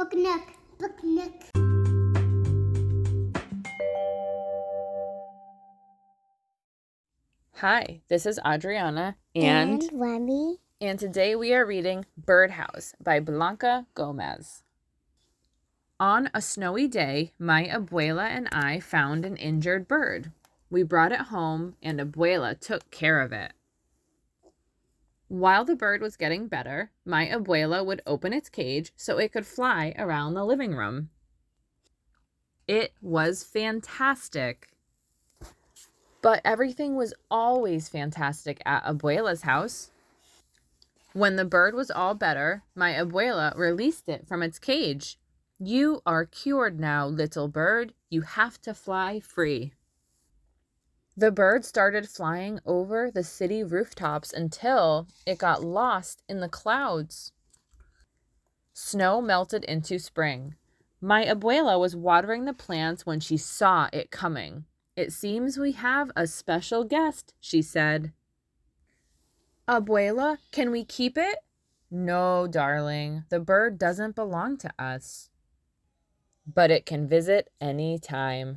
Book Nook. Book Nook. Hi, this is Adriana, and and Remy. and today we are reading Birdhouse by Blanca Gómez. On a snowy day, my abuela and I found an injured bird. We brought it home, and abuela took care of it. While the bird was getting better, my abuela would open its cage so it could fly around the living room. It was fantastic. But everything was always fantastic at Abuela's house. When the bird was all better, my abuela released it from its cage. You are cured now, little bird. You have to fly free. The bird started flying over the city rooftops until it got lost in the clouds. Snow melted into spring. My abuela was watering the plants when she saw it coming. It seems we have a special guest, she said. Abuela, can we keep it? No, darling, the bird doesn't belong to us. But it can visit any time.